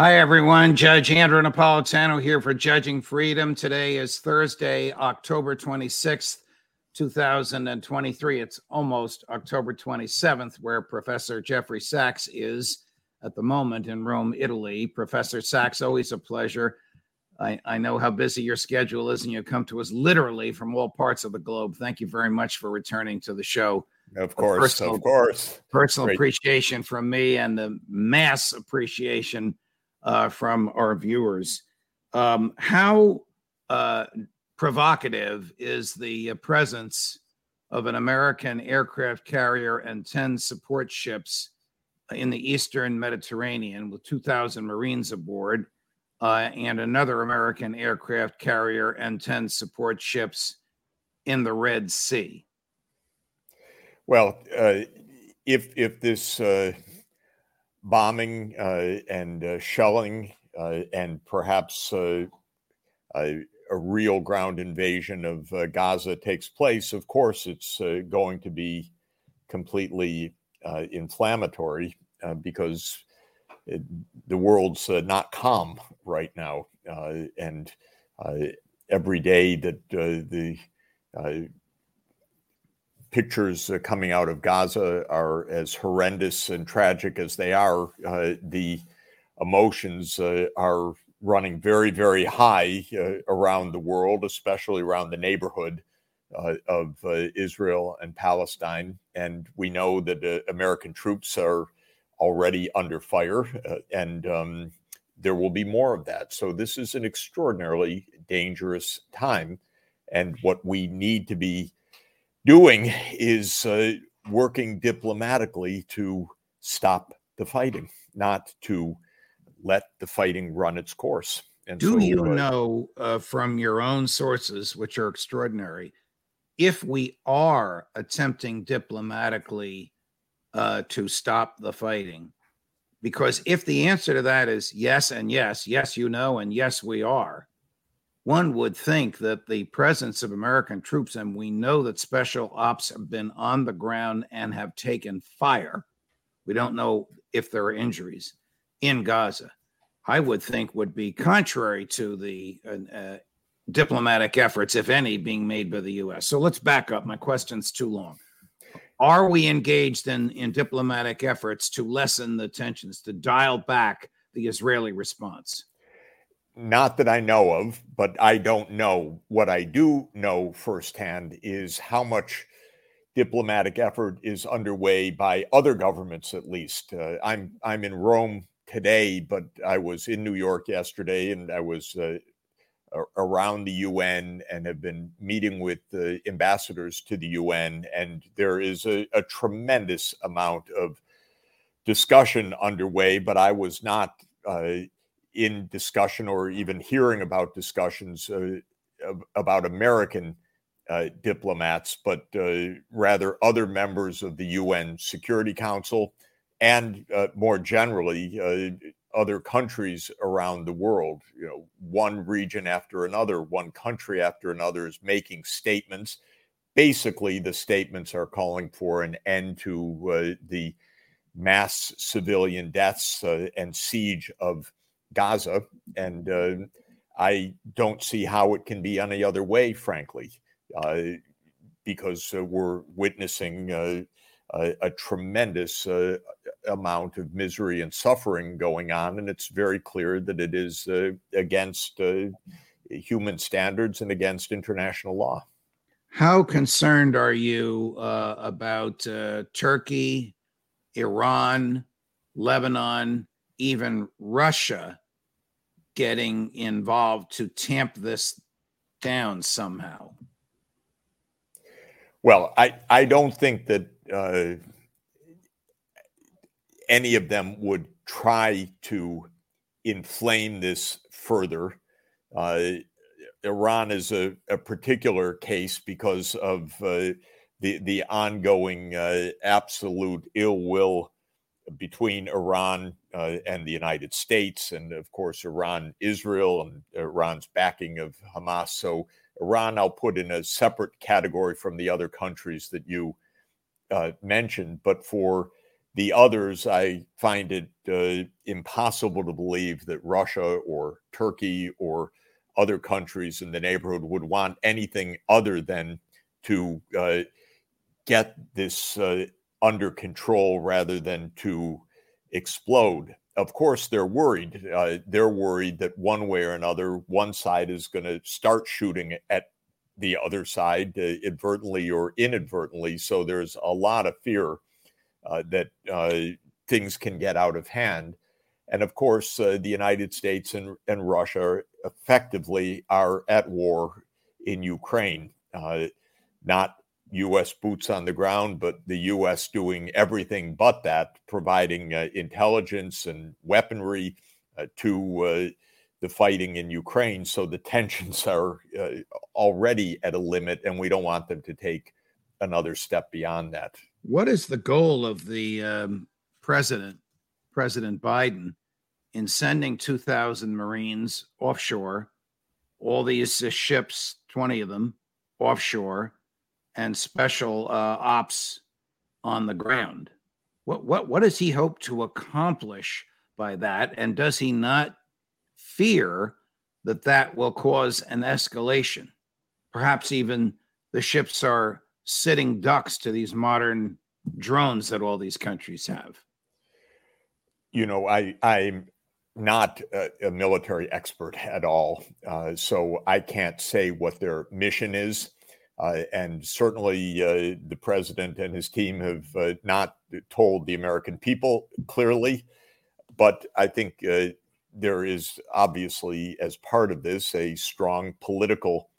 Hi, everyone. Judge Andrew Napolitano here for Judging Freedom. Today is Thursday, October 26th, 2023. It's almost October 27th, where Professor Jeffrey Sachs is at the moment in Rome, Italy. Professor Sachs, always a pleasure. I, I know how busy your schedule is, and you come to us literally from all parts of the globe. Thank you very much for returning to the show. Of course, personal, of course. Personal Great. appreciation from me and the mass appreciation uh, from our viewers. Um, how uh, provocative is the presence of an American aircraft carrier and 10 support ships in the Eastern Mediterranean with 2,000 Marines aboard, uh, and another American aircraft carrier and 10 support ships in the Red Sea? Well, uh, if if this uh, bombing uh, and uh, shelling uh, and perhaps uh, a, real ground invasion of uh, Gaza takes place, of course, it's uh, going to be completely inflammatory because it, the world's not calm right now. and every day that the pictures uh, coming out of Gaza are as horrendous and tragic as they are. Uh, the emotions uh, are running very, very high uh, around the world, especially around the neighborhood uh, of uh, Israel and Palestine. And we know that American troops are already under fire, and um, there will be more of that. So, this is an extraordinarily dangerous time. And what we need to be doing is uh, working diplomatically to stop the fighting, not to let the fighting run its course. And Do so, you uh, know uh, from your own sources, which are extraordinary, if we are attempting diplomatically uh, to stop the fighting? Because if the answer to that is yes and yes, yes, you know, and yes, we are, one would think that the presence of American troops, and we know that special ops have been on the ground and have taken fire. We don't know if there are injuries in Gaza. I would think would be contrary to the uh, uh, diplomatic efforts, if any, being made by the U.S. So let's back up. My question's too long. Are we engaged in, in diplomatic efforts to lessen the tensions, to dial back the Israeli response? Not that I know of, but I don't know. What I do know firsthand is how much diplomatic effort is underway by other governments, at least. Uh, I'm I'm in Rome today, but I was in New York yesterday, and I was uh, around the UN and have been meeting with the ambassadors to the UN, and there is a, a tremendous amount of discussion underway. But I was not. Uh, in discussion or even hearing about discussions uh, about American uh, diplomats, but uh, rather other members of the UN Security Council and uh, more generally uh, other countries around the world. You know, one region after another, one country after another is making statements. Basically, the statements are calling for an end to uh, the mass civilian deaths and siege of Gaza. And uh, I don't see how it can be any other way, frankly, uh, because uh, we're witnessing uh, a, a, tremendous uh, amount of misery and suffering going on, and it's very clear that it is against human standards and against international law. How concerned are you about Turkey, Iran, Lebanon, even Russia getting involved to tamp this down somehow? Well, I, I don't think that uh, any of them would try to inflame this further. Uh, Iran is a, a, particular case because of uh, the the ongoing uh, absolute ill will between Iran uh, and the United States, and of course, Iran, Israel, and Iran's backing of Hamas. So, Iran, I'll put in a separate category from the other countries that you uh, mentioned. But for the others, I find it uh, impossible to believe that Russia or Turkey or other countries in the neighborhood would want anything other than to uh, get this uh, under control rather than to explode. Of course, they're worried. Uh, they're worried that one way or another, one side is going to start shooting at the other side, uh, advertently or inadvertently. So there's a lot of fear uh, that uh, things can get out of hand. And of course, uh, the United States and, and Russia effectively are at war in Ukraine. Uh, not U.S. boots on the ground, but the U.S. doing everything but that, providing uh, intelligence and weaponry uh, to uh, the fighting in Ukraine. So the tensions are uh, already at a limit, and we don't want them to take another step beyond that. What is the goal of the um, president, President Biden, in sending 2,000 Marines offshore, all these uh, ships, 20 of them offshore? And special uh, ops on the ground. What what what does he hope to accomplish by that? And does he not fear that that will cause an escalation? Perhaps even the ships are sitting ducks to these modern drones that all these countries have. You know, I I'm not a, a military expert at all, uh, so I can't say what their mission is. Uh, and certainly uh, the president and his team have uh, not told the American people clearly. But I think uh, there is obviously, as part of this, a strong political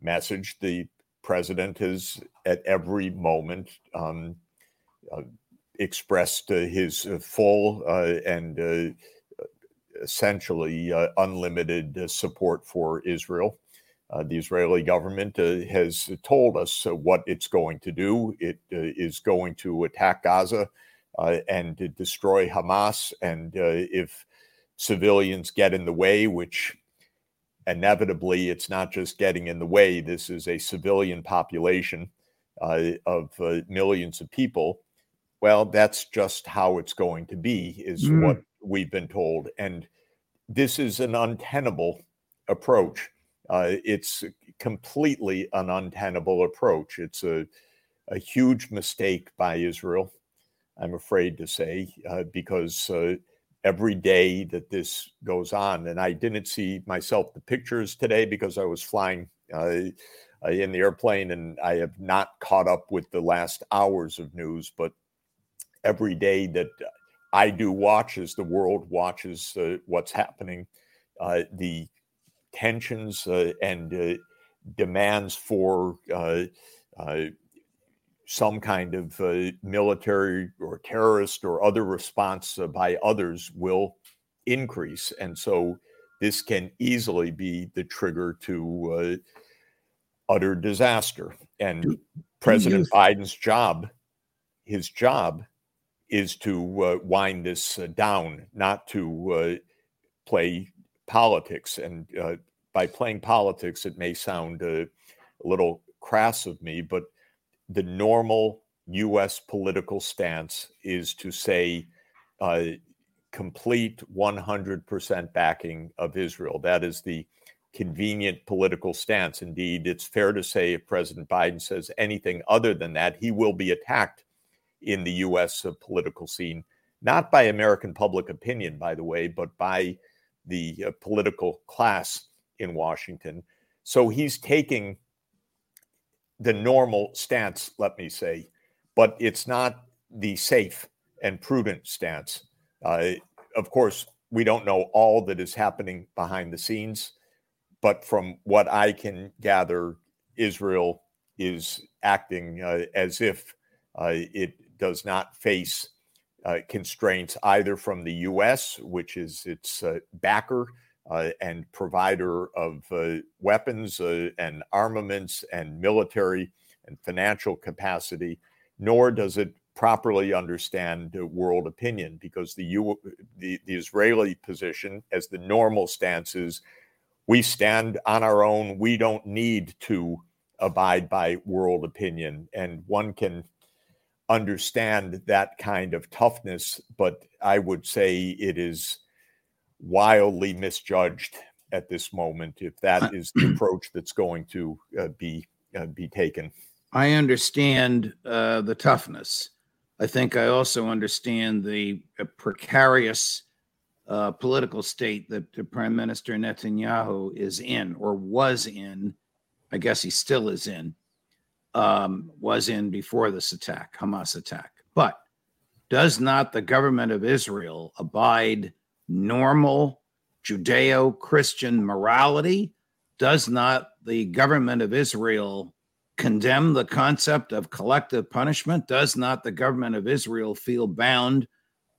message. The president has, at every moment, um, uh, expressed uh, his full and essentially unlimited support for Israel. Uh, the Israeli government uh, has told us uh, what it's going to do. It uh, is going to attack Gaza uh, and to destroy Hamas. And uh, if civilians get in the way, which inevitably it's not just getting in the way, this is a civilian population of millions of people. Well, that's just how it's going to be, is mm. what we've been told. And this is an untenable approach. Uh, it's completely an untenable approach. It's a, a huge mistake by Israel, I'm afraid to say, uh, because uh, every day that this goes on, and I didn't see myself the pictures today because I was flying uh, uh, in the airplane and I have not caught up with the last hours of news, but every day that I do watch as the world watches uh, what's happening, the tensions uh, and uh, demands for uh, some kind of military or terrorist or other response by others will increase. And so this can easily be the trigger to utter disaster. And President Biden's job, his job, is to uh, wind this uh, down, not to uh, play politics. And uh, by playing politics, it may sound uh, a little crass of me, but the normal U.S. political stance is to say uh, complete 100% backing of Israel. That is the convenient political stance. Indeed, it's fair to say if President Biden says anything other than that, he will be attacked in the U.S. Political scene, not by American public opinion, by the way, but by the uh, political class in Washington. So he's taking the normal stance, let me say, but it's not the safe and prudent stance. Uh, of course, we don't know all that is happening behind the scenes, but from what I can gather, Israel is acting uh, as if uh, it does not face uh, constraints either from the U.S., which is its uh, backer uh, and provider of uh, weapons and armaments and military and financial capacity, nor does it properly understand world opinion because the, U, the, the Israeli position, as the normal stance is, we stand on our own. We don't need to abide by world opinion. And one can understand that kind of toughness, but I would say it is wildly misjudged at this moment if that is the approach that's going to uh, be uh, be taken. I understand uh, the toughness. I think I also understand the uh, precarious uh, political state that the Prime Minister Netanyahu is in or was in. I guess he still is in. Um, was in before this attack, Hamas attack. But does not the government of Israel abide normal Judeo Christian morality? Does not the government of Israel condemn the concept of collective punishment? Does not the government of Israel feel bound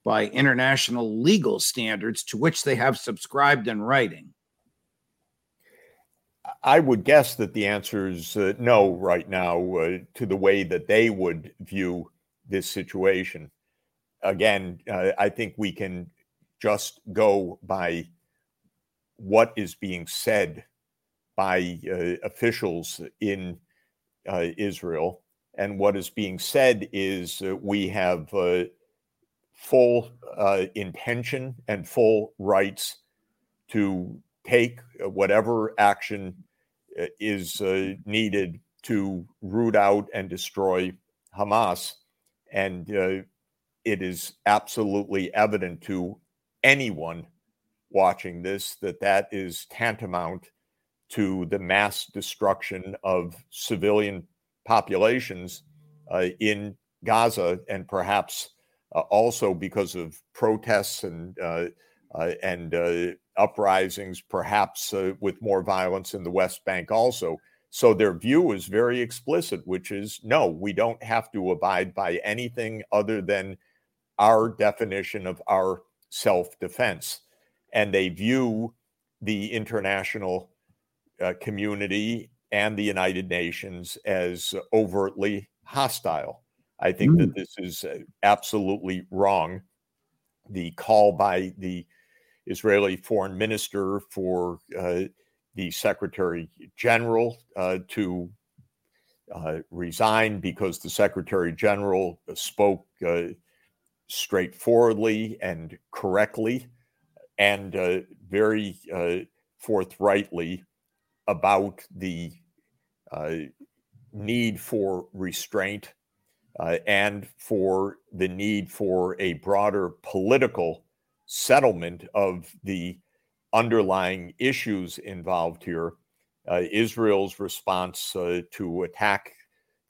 by international legal standards to which they have subscribed in writing? I would guess that the answer is uh, no right now uh, to the way that they would view this situation. Again, uh, I think we can just go by what is being said by uh, officials in uh, Israel. And what is being said is we have uh, full intention and full rights to take whatever action uh, is needed to root out and destroy Hamas. And it is absolutely evident to anyone watching this that that is tantamount to the mass destruction of civilian populations uh, in Gaza, and perhaps uh, also because of protests and uh, uh and uh, uprisings, perhaps uh, with more violence in the West Bank also. So their view is very explicit, which is no, we don't have to abide by anything other than our definition of our self defense. And they view the international uh, community and the United Nations as overtly hostile. I think mm. that this is uh, absolutely wrong. The call by the Israeli foreign minister for uh, the secretary general uh, to uh, resign because the secretary general spoke straightforwardly and correctly and very forthrightly about the need for restraint uh, and for the need for a broader political settlement of the underlying issues involved here. Uh, Israel's response uh, to attack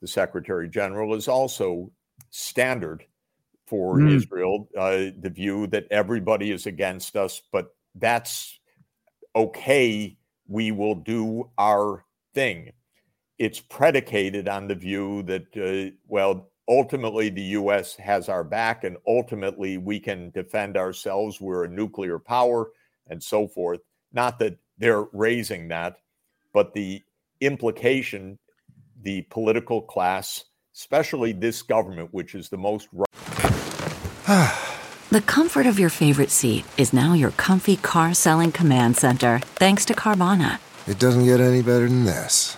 the Secretary General is also standard for mm. Israel, uh, the view that everybody is against us, but that's okay. We will do our thing. It's predicated on the view that, uh, well, ultimately the U.S. has our back and ultimately we can defend ourselves. We're a nuclear power and so forth. Not that they're raising that, but the implication, the political class, especially this government, which is the most the comfort of your favorite seat is now your comfy car selling command center, thanks to Carvana. It doesn't get any better than this.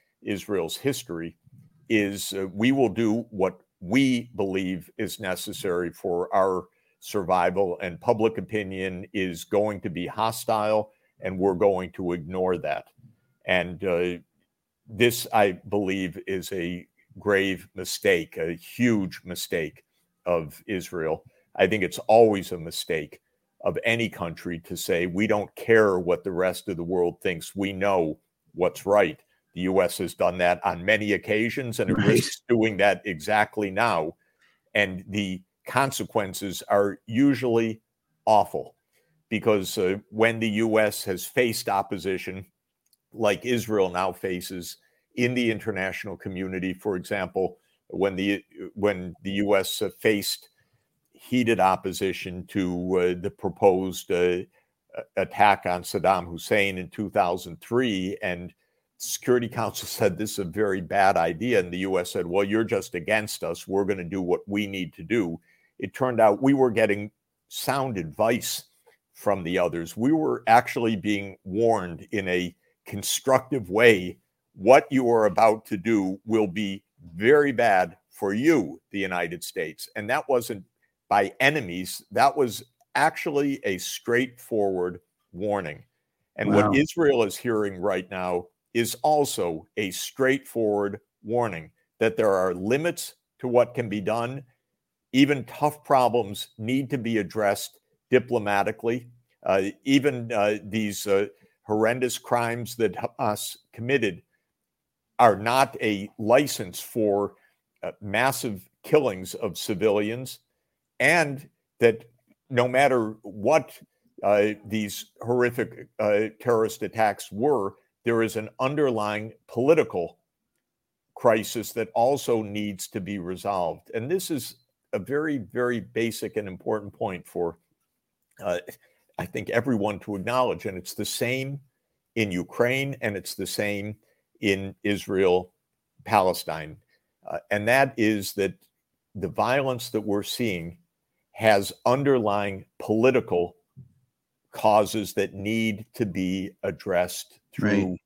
Israel's history is uh, we will do what we believe is necessary for our survival, and public opinion is going to be hostile, and we're going to ignore that. And uh, this, I believe, is a grave mistake, a huge mistake of Israel. I think it's always a mistake of any country to say, we don't care what the rest of the world thinks. We know what's right. The US has done that on many occasions and it right. risks doing that exactly now. And the consequences are usually awful because uh, when the US has faced opposition, like Israel now faces in the international community, for example, when the when the U.S. faced heated opposition to uh, the proposed uh, attack on Saddam Hussein in 2003, and Security Council said this is a very bad idea, and the U.S. said, "Well, you're just against us. We're going to do what we need to do." It turned out we were getting sound advice from the others. We were actually being warned in a constructive way what you are about to do will be very bad for you, the United States. And that wasn't by enemies, that was actually a straightforward warning. And wow. what Israel is hearing right now is also a straightforward warning that there are limits to what can be done. Even tough problems need to be addressed diplomatically. Uh, even uh, these uh, horrendous crimes that Hamas committed are not a license for uh, massive killings of civilians, and that no matter what uh, these horrific uh, terrorist attacks were, there is an underlying political crisis that also needs to be resolved. And this is a very, very basic and important point for, uh, I think, everyone to acknowledge. And it's the same in Ukraine, and it's the same in Israel, Palestine. Uh, and that is that the violence that we're seeing has underlying political causes that need to be addressed through right.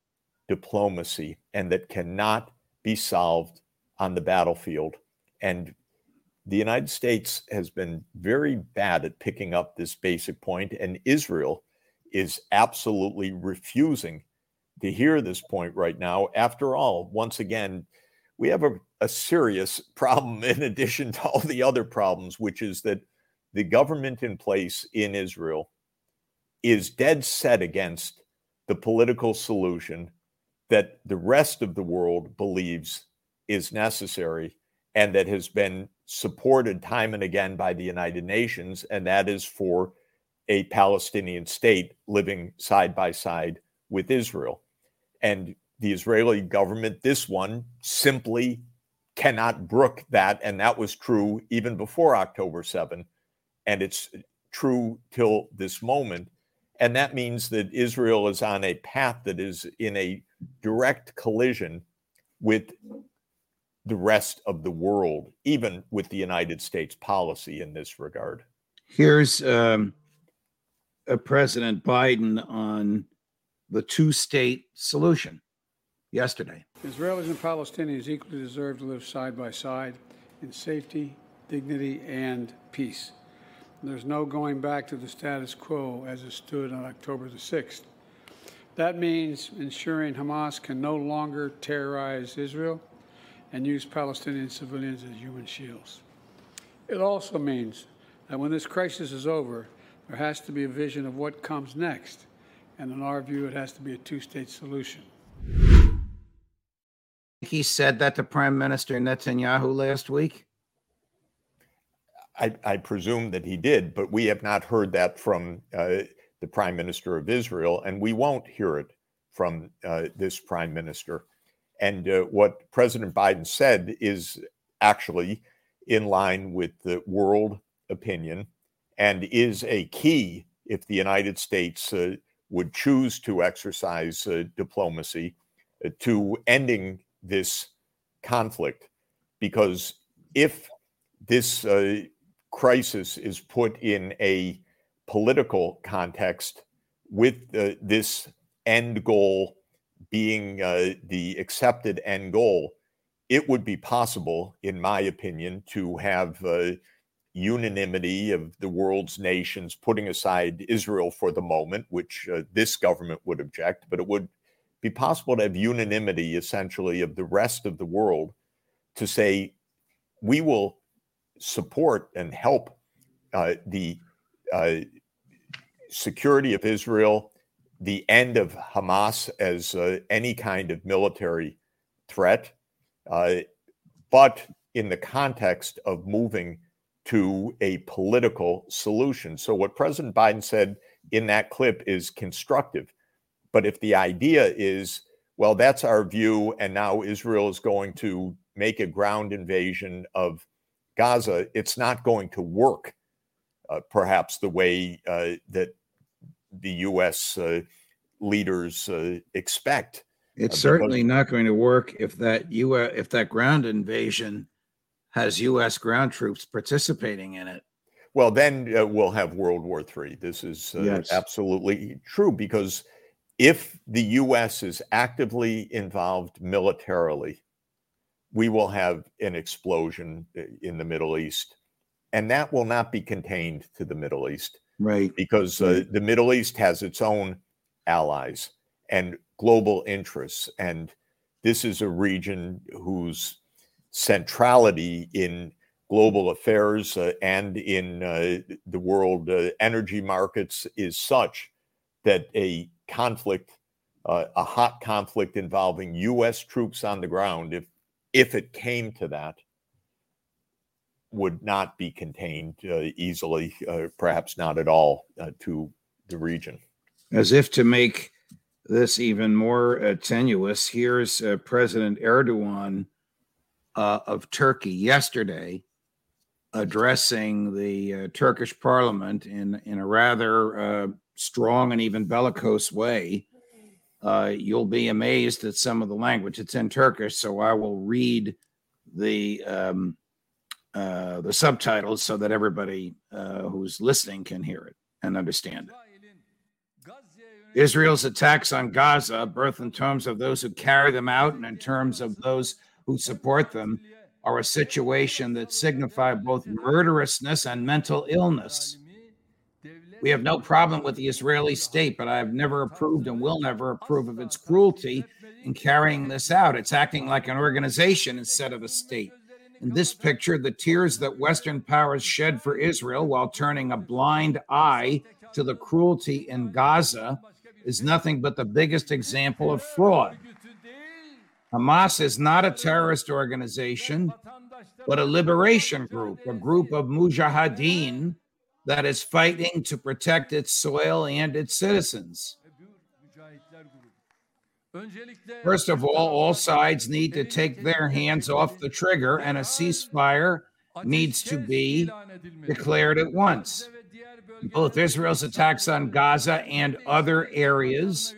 diplomacy and that cannot be solved on the battlefield. And the United States has been very bad at picking up this basic point, and Israel is absolutely refusing to hear this point right now. After all, once again, we have a, a serious problem in addition to all the other problems, which is that the government in place in Israel is dead set against the political solution that the rest of the world believes is necessary and that has been supported time and again by the United Nations, and that is for a Palestinian state living side by side with Israel. And the Israeli government, this one, simply cannot brook that. And that was true even before October 7. And it's true till this moment. And that means that Israel is on a path that is in a direct collision with the rest of the world, even with the United States policy in this regard. Here's um, President Biden on the two state solution yesterday. Israelis and Palestinians equally deserve to live side by side in safety, dignity, and peace. There's no going back to the status quo as it stood on October the 6th. That means ensuring Hamas can no longer terrorize Israel and use Palestinian civilians as human shields. It also means that when this crisis is over, there has to be a vision of what comes next And in our view, it has to be a two state solution. He said that to Prime Minister Netanyahu last week. I, I presume that he did, but we have not heard that from uh, the Prime Minister of Israel, and we won't hear it from uh, this Prime Minister. And uh, what President Biden said is actually in line with the world opinion and is a key if the United States uh, would choose to exercise uh, diplomacy uh, to ending this conflict. Because if this crisis is put in a political context with uh, this end goal being uh, the accepted end goal, it would be possible, in my opinion, to have uh, unanimity of the world's nations, putting aside Israel for the moment, which uh, this government would object, but it would be possible to have unanimity essentially of the rest of the world to say, we will support and help uh, the uh, security of Israel, the end of Hamas as uh, any kind of military threat, uh, but in the context of moving to a political solution. So, what President Biden said in that clip is constructive. But if the idea is, well, that's our view, and now Israel is going to make a ground invasion of Gaza, it's not going to work, uh, perhaps the way uh, that the U.S. Uh, leaders uh, expect. It's certainly not going to work if that U. if that ground invasion has U.S. ground troops participating in it. Well, then uh, we'll have World War III. This is uh, yes. absolutely true because if the U.S. is actively involved militarily, we will have an explosion uh, in the Middle East. And that will not be contained to the Middle East. Right. Because uh, the Middle East has its own allies and global interests. And this is a region whose centrality in global affairs uh, and in uh, the world uh, energy markets is such that a conflict, uh, a hot conflict involving U.S. troops on the ground, if if it came to that, would not be contained uh, easily, uh, perhaps not at all, to the region. As if to make this even more tenuous, here's President Erdogan uh, of Turkey yesterday addressing the uh, Turkish parliament in, in a rather uh, strong and even bellicose way. Uh, you'll be amazed at some of the language. It's in Turkish, so I will read the um, uh, the subtitles so that everybody uh, who's listening can hear it and understand it. Israel's attacks on Gaza, both in terms of those who carry them out and in terms of those who support them are a situation that signify both murderousness and mental illness. We have no problem with the Israeli state, but I have never approved and will never approve of its cruelty in carrying this out. It's acting like an organization instead of a state. In this picture, the tears that Western powers shed for Israel while turning a blind eye to the cruelty in Gaza is nothing but the biggest example of fraud. Hamas is not a terrorist organization, but a liberation group, a group of mujahideen that is fighting to protect its soil and its citizens. First of all, all sides need to take their hands off the trigger, and a ceasefire needs to be declared at once. Both Israel's attacks on Gaza and other areas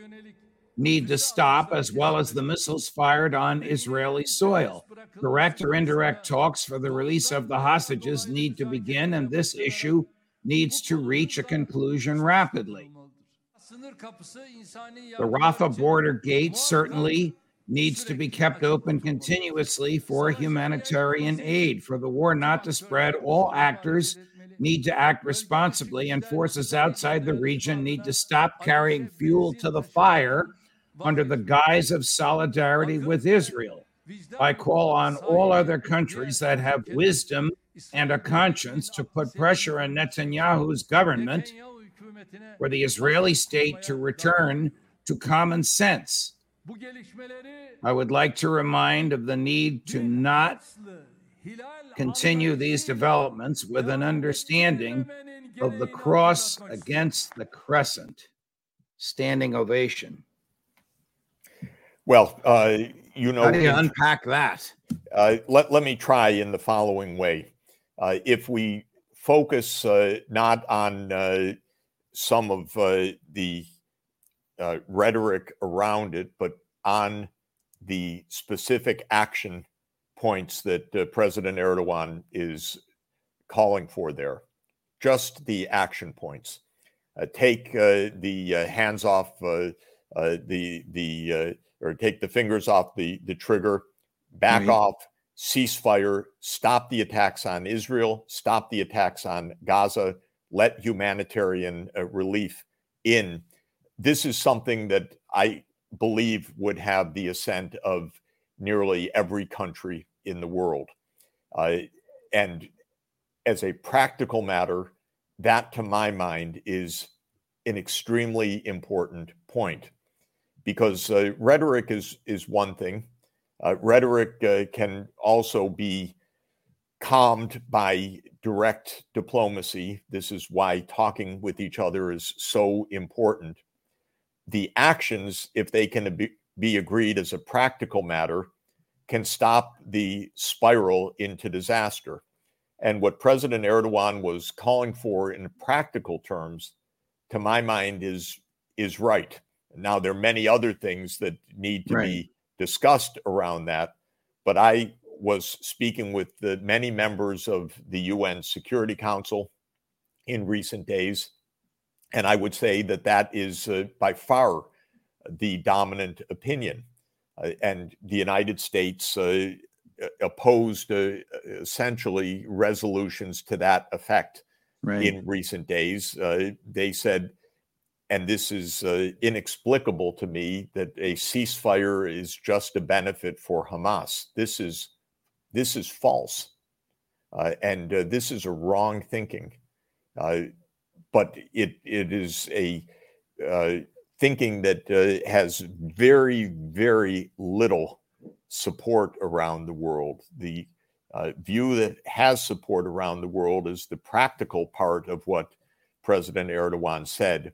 need to stop, as well as the missiles fired on Israeli soil. Direct or indirect talks for the release of the hostages need to begin, and this issue needs to reach a conclusion rapidly. The Rafah border gate certainly needs to be kept open continuously for humanitarian aid. For the war not to spread, all actors need to act responsibly, and forces outside the region need to stop carrying fuel to the fire under the guise of solidarity with Israel. I call on all other countries that have wisdom and a conscience to put pressure on Netanyahu's government for the Israeli state to return to common sense. I would like to remind of the need to not continue these developments with an understanding of the cross against the crescent. Standing ovation. Well, uh, you know, how do you unpack that? Uh, let, let me try in the following way. Uh, if we focus uh, not on uh, some of uh, the uh, rhetoric around it, but on the specific action points that uh, President Erdogan is calling for there, just the action points. Uh, take the hands off the the or take the fingers off the the trigger, back right. off, ceasefire, stop the attacks on Israel, stop the attacks on Gaza, let humanitarian uh, relief in. This is something that I believe would have the assent of nearly every country in the world. Uh, and as a practical matter, that to my mind is an extremely important point because uh, rhetoric is is one thing. Uh, rhetoric uh, can also be calmed by direct diplomacy. This is why talking with each other is so important. The actions, if they can be, agreed as a practical matter, can stop the spiral into disaster. And what President Erdogan was calling for in practical terms, to my mind, is is right. Now, there are many other things that need to right. be discussed around that, but I was speaking with the many members of the UN Security Council in recent days, and I would say that that is uh, by far the dominant opinion. Uh, and the United States uh, opposed uh, essentially resolutions to that effect right. in recent days. Uh, they said and this is uh, inexplicable to me that a ceasefire is just a benefit for Hamas. This is this is false, uh, and uh, this is a wrong thinking. Uh, but it it is a uh, thinking that uh, has very very little support around the world. The view that has support around the world is the practical part of what President Erdogan said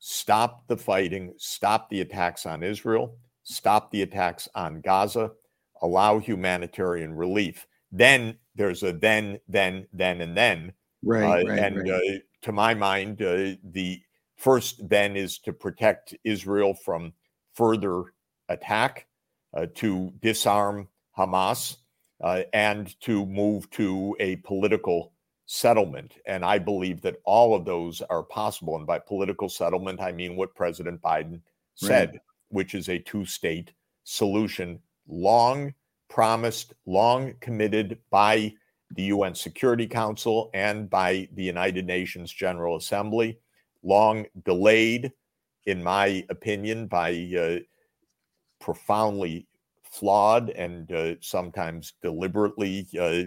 stop the fighting, stop the attacks on Israel, stop the attacks on Gaza, allow humanitarian relief. Then there's a then, then, then, and then. Right. Uh, right and right. Uh, to my mind, uh, the first then is to protect Israel from further attack, uh, to disarm Hamas, uh, and to move to a political settlement. And I believe that all of those are possible. And by political settlement, I mean what President Biden said, right. which is a two state solution, long promised, long committed by the UN Security Council and by the United Nations General Assembly, long delayed, in my opinion, by uh, profoundly flawed and uh, sometimes deliberately uh,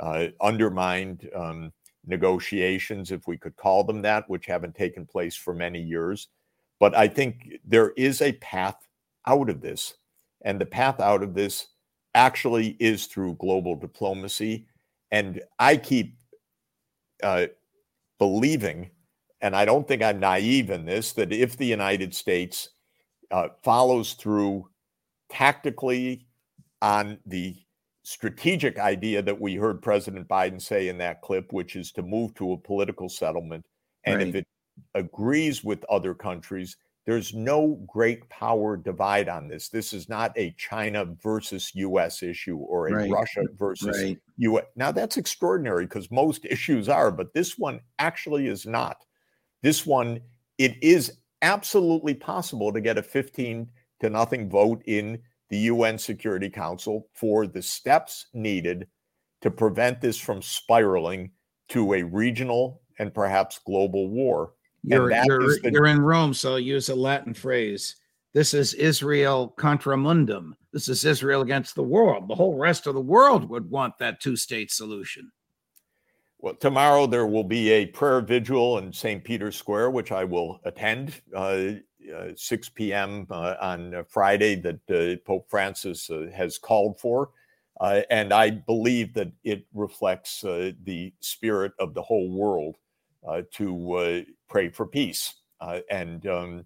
uh, undermined um, negotiations, if we could call them that, which haven't taken place for many years. But I think there is a path out of this. And the path out of this actually is through global diplomacy. And I keep uh, believing, and I don't think I'm naive in this, that if the United States uh, follows through tactically on the strategic idea that we heard President Biden say in that clip, which is to move to a political settlement. And right. if it agrees with other countries, there's no great power divide on this. This is not a China versus US issue or a right. Russia versus right. US. Now, that's extraordinary because most issues are, but this one actually is not. This one, it is absolutely possible to get a 15 to nothing vote in the UN Security Council for the steps needed to prevent this from spiraling to a regional and perhaps global war. You're, you're, the, you're in Rome, so I'll use a Latin phrase. This is Israel contra mundum. This is Israel against the world. The whole rest of the world would want that two state solution. Well, tomorrow there will be a prayer vigil in St. Peter's Square, which I will attend, uh, uh, 6 p.m. Uh, on Friday, that uh, Pope Francis uh, has called for. Uh, and I believe that it reflects the spirit of the whole world to pray for peace. and um,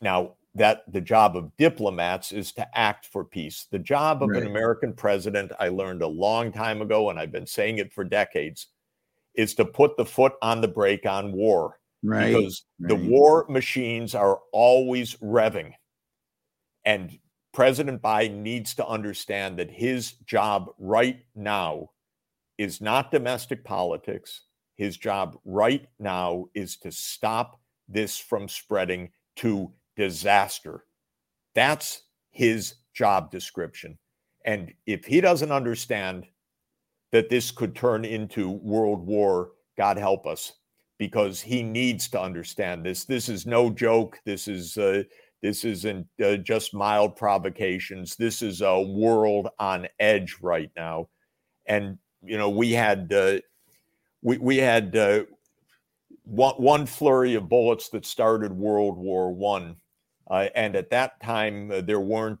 now, that the job of diplomats is to act for peace. The job of right. an American president, I learned a long time ago, and I've been saying it for decades, is to put the foot on the brake on war. Right. Because right. the war machines are always revving. And President Biden needs to understand that his job right now is not domestic politics. His job right now is to stop this from spreading to disaster. That's his job description. And if he doesn't understand that this could turn into world war, God help us, because he needs to understand this. This is no joke. This is uh, this isn't uh, just mild provocations. This is a world on edge right now, and you know we had uh, we we had uh, one, one flurry of bullets that started World War One uh, and at that time, uh, there weren't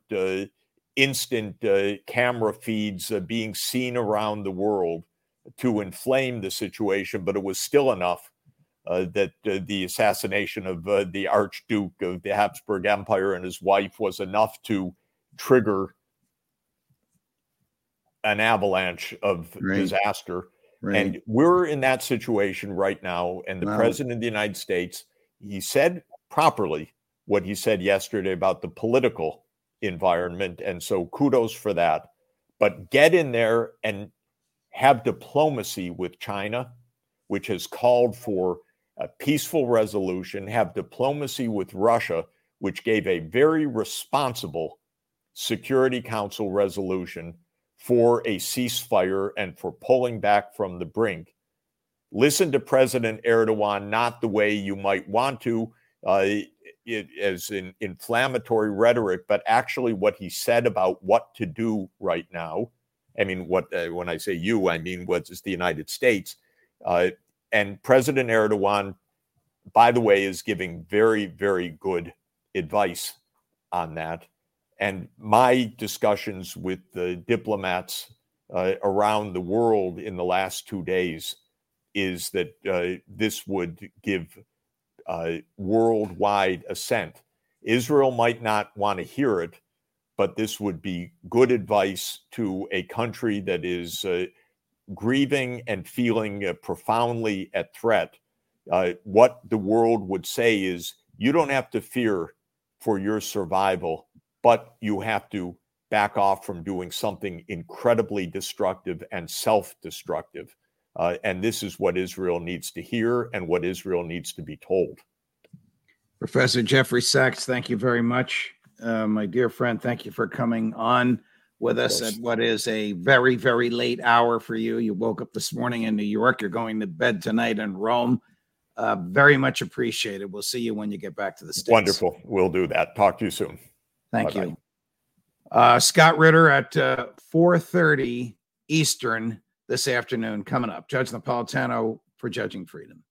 instant camera feeds being seen around the world to inflame the situation, but it was still enough uh, that the assassination of the Archduke of the Habsburg Empire and his wife was enough to trigger an avalanche of right. disaster. Right. And we're in that situation right now. And the wow. president of the United States, he said properly what he said yesterday about the political environment. And so kudos for that. But get in there and have diplomacy with China, which has called for a peaceful resolution, have diplomacy with Russia, which gave a very responsible Security Council resolution for a ceasefire and for pulling back from the brink. Listen to President Erdogan, not the way you might want to. Uh, it as in inflammatory rhetoric, but actually what he said about what to do right now. I mean, what uh, when I say you, I mean what is the United States. Uh, and President Erdogan, by the way, is giving very, very good advice on that. And my discussions with the diplomats uh, around the world in the last two days is that uh, this would give uh, worldwide assent. Israel might not want to hear it, but this would be good advice to a country that is uh, grieving and feeling uh, profoundly at threat. Uh, what the world would say is you don't have to fear for your survival, but you have to back off from doing something incredibly destructive and self destructive. Uh, and this is what Israel needs to hear and what Israel needs to be told. Professor Jeffrey Sachs, thank you very much. Uh, my dear friend, thank you for coming on with us at what is a very, very late hour for you. You woke up this morning in New York. You're going to bed tonight in Rome. Uh, very much appreciated. We'll see you when you get back to the States. Wonderful. We'll do that. Talk to you soon. Thank Bye-bye. you. Uh, Scott Ritter at uh, 4.30 Eastern this afternoon coming up. Judge Napolitano for Judging Freedom.